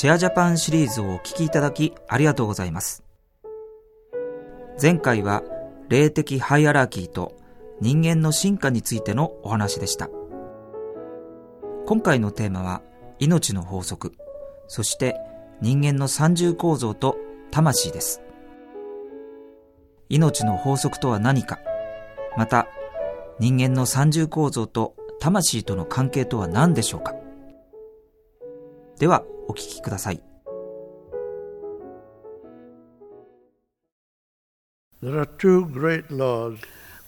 シェアジャパンシリーズをお聞きいただきありがとうございます。前回は霊的ハイアラーキーと人間の進化についてのお話でした。今回のテーマは命の法則、そして人間の三重構造と魂です。命の法則とは何か、また人間の三重構造と魂との関係とは何でしょうかではお聞きください。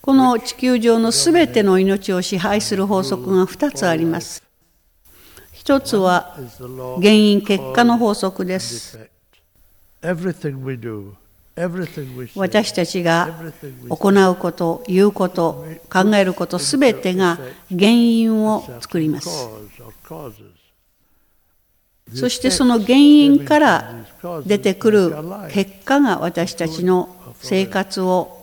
この地球上のすべての命を支配する法則が2つあります。一つは原因結果の法則です。私たちが行うこと、言うこと、考えることすべてが原因を作ります。そしてその原因から出てくる結果が私たちの生活を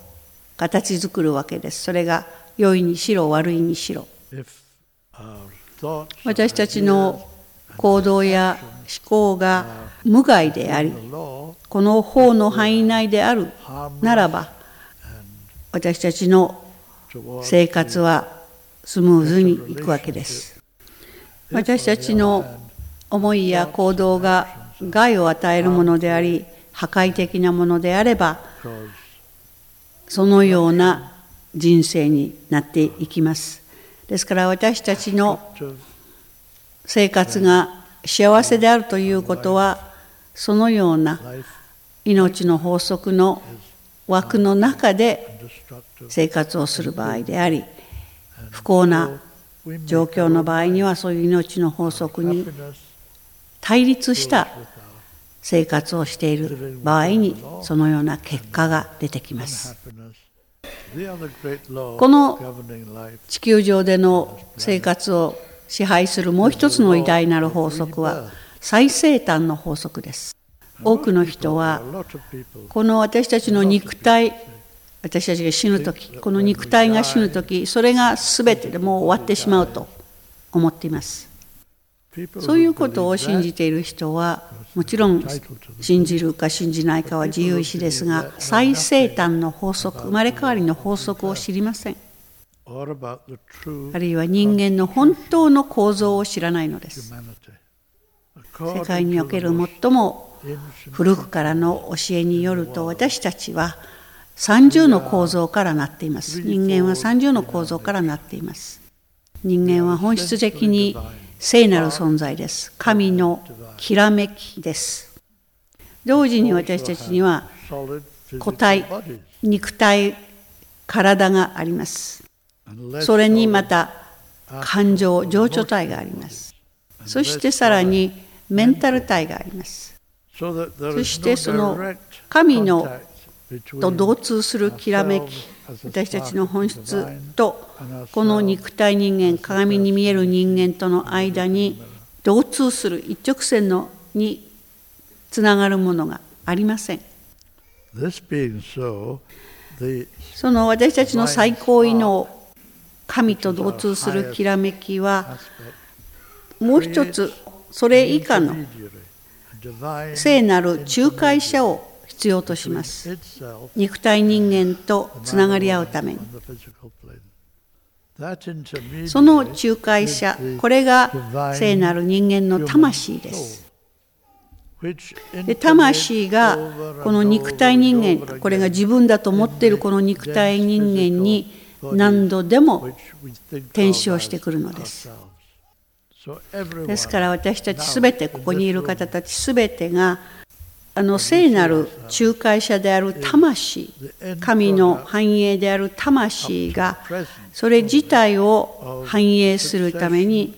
形作るわけです。それが良いにしろ悪いにしろ。私たちの行動や思考が無害であり、この法の範囲内であるならば、私たちの生活はスムーズにいくわけです。私たちの思いや行動が害を与えるものであり破壊的なものであればそのような人生になっていきます。ですから私たちの生活が幸せであるということはそのような命の法則の枠の中で生活をする場合であり不幸な状況の場合にはそういう命の法則に対立した生活をしている場合にそのような結果が出てきます。この地球上での生活を支配するもう一つの偉大なる法則は最生誕の法則です。多くの人はこの私たちの肉体私たちが死ぬ時この肉体が死ぬ時それが全てでもう終わってしまうと思っています。そういうことを信じている人はもちろん信じるか信じないかは自由意志ですが最生誕の法則生まれ変わりの法則を知りません。あるいは人間の本当の構造を知らないのです。世界における最も古くからの教えによると私たちは三重の構造からなっています。人間は三重の構造からなっています。人間は本質的に聖なる存在です。神のきらめきです。同時に私たちには個体、肉体、体があります。それにまた感情、情緒体があります。そしてさらにメンタル体があります。そしてその神のと同通するきらめき私たちの本質とこの肉体人間鏡に見える人間との間に同通する一直線のにつながるものがありません。その私たちの最高位の神と同通するきらめきはもう一つそれ以下の聖なる仲介者を必要とします。肉体人間とつながり合うためにその仲介者これが聖なる人間の魂です。で魂がこの肉体人間これが自分だと思っているこの肉体人間に何度でも転生してくるのです。ですから私たちすべてここにいる方たちすべてがあの聖なる仲介者である魂神の繁栄である魂がそれ自体を繁栄するために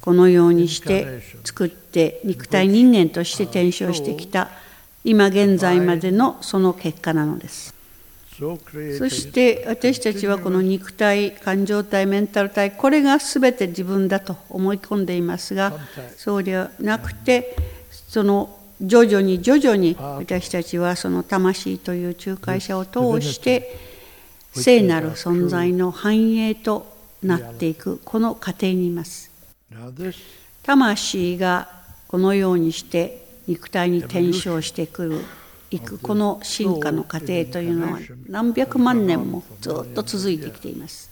このようにして作って肉体人間として転生してきた今現在までのその結果なのです。そして私たちはこの肉体感情体メンタル体これが全て自分だと思い込んでいますがそうではなくてその徐々に徐々に私たちはその魂という仲介者を通して聖なる存在の繁栄となっていくこの過程にいます。魂がこのようにして肉体に転生してくるいくこの進化の過程というのは何百万年もずっと続いてきています。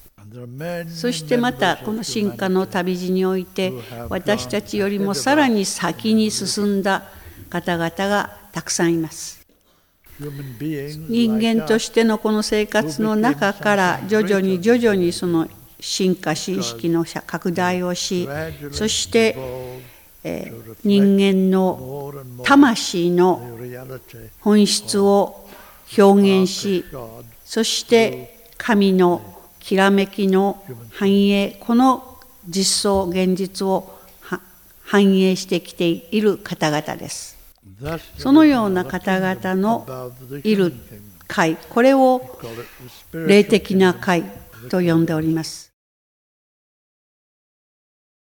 そしてまたこの進化の旅路において私たちよりもさらに先に進んだ方々がたくさんいます。人間としてのこの生活の中から徐々に徐々にその進化し意識の拡大をしそしてえ人間の魂の本質を表現しそして神のきらめきの繁栄この実相現実を反映してきている方々ですそのような方々のいる会これを霊的な会と呼んでおります。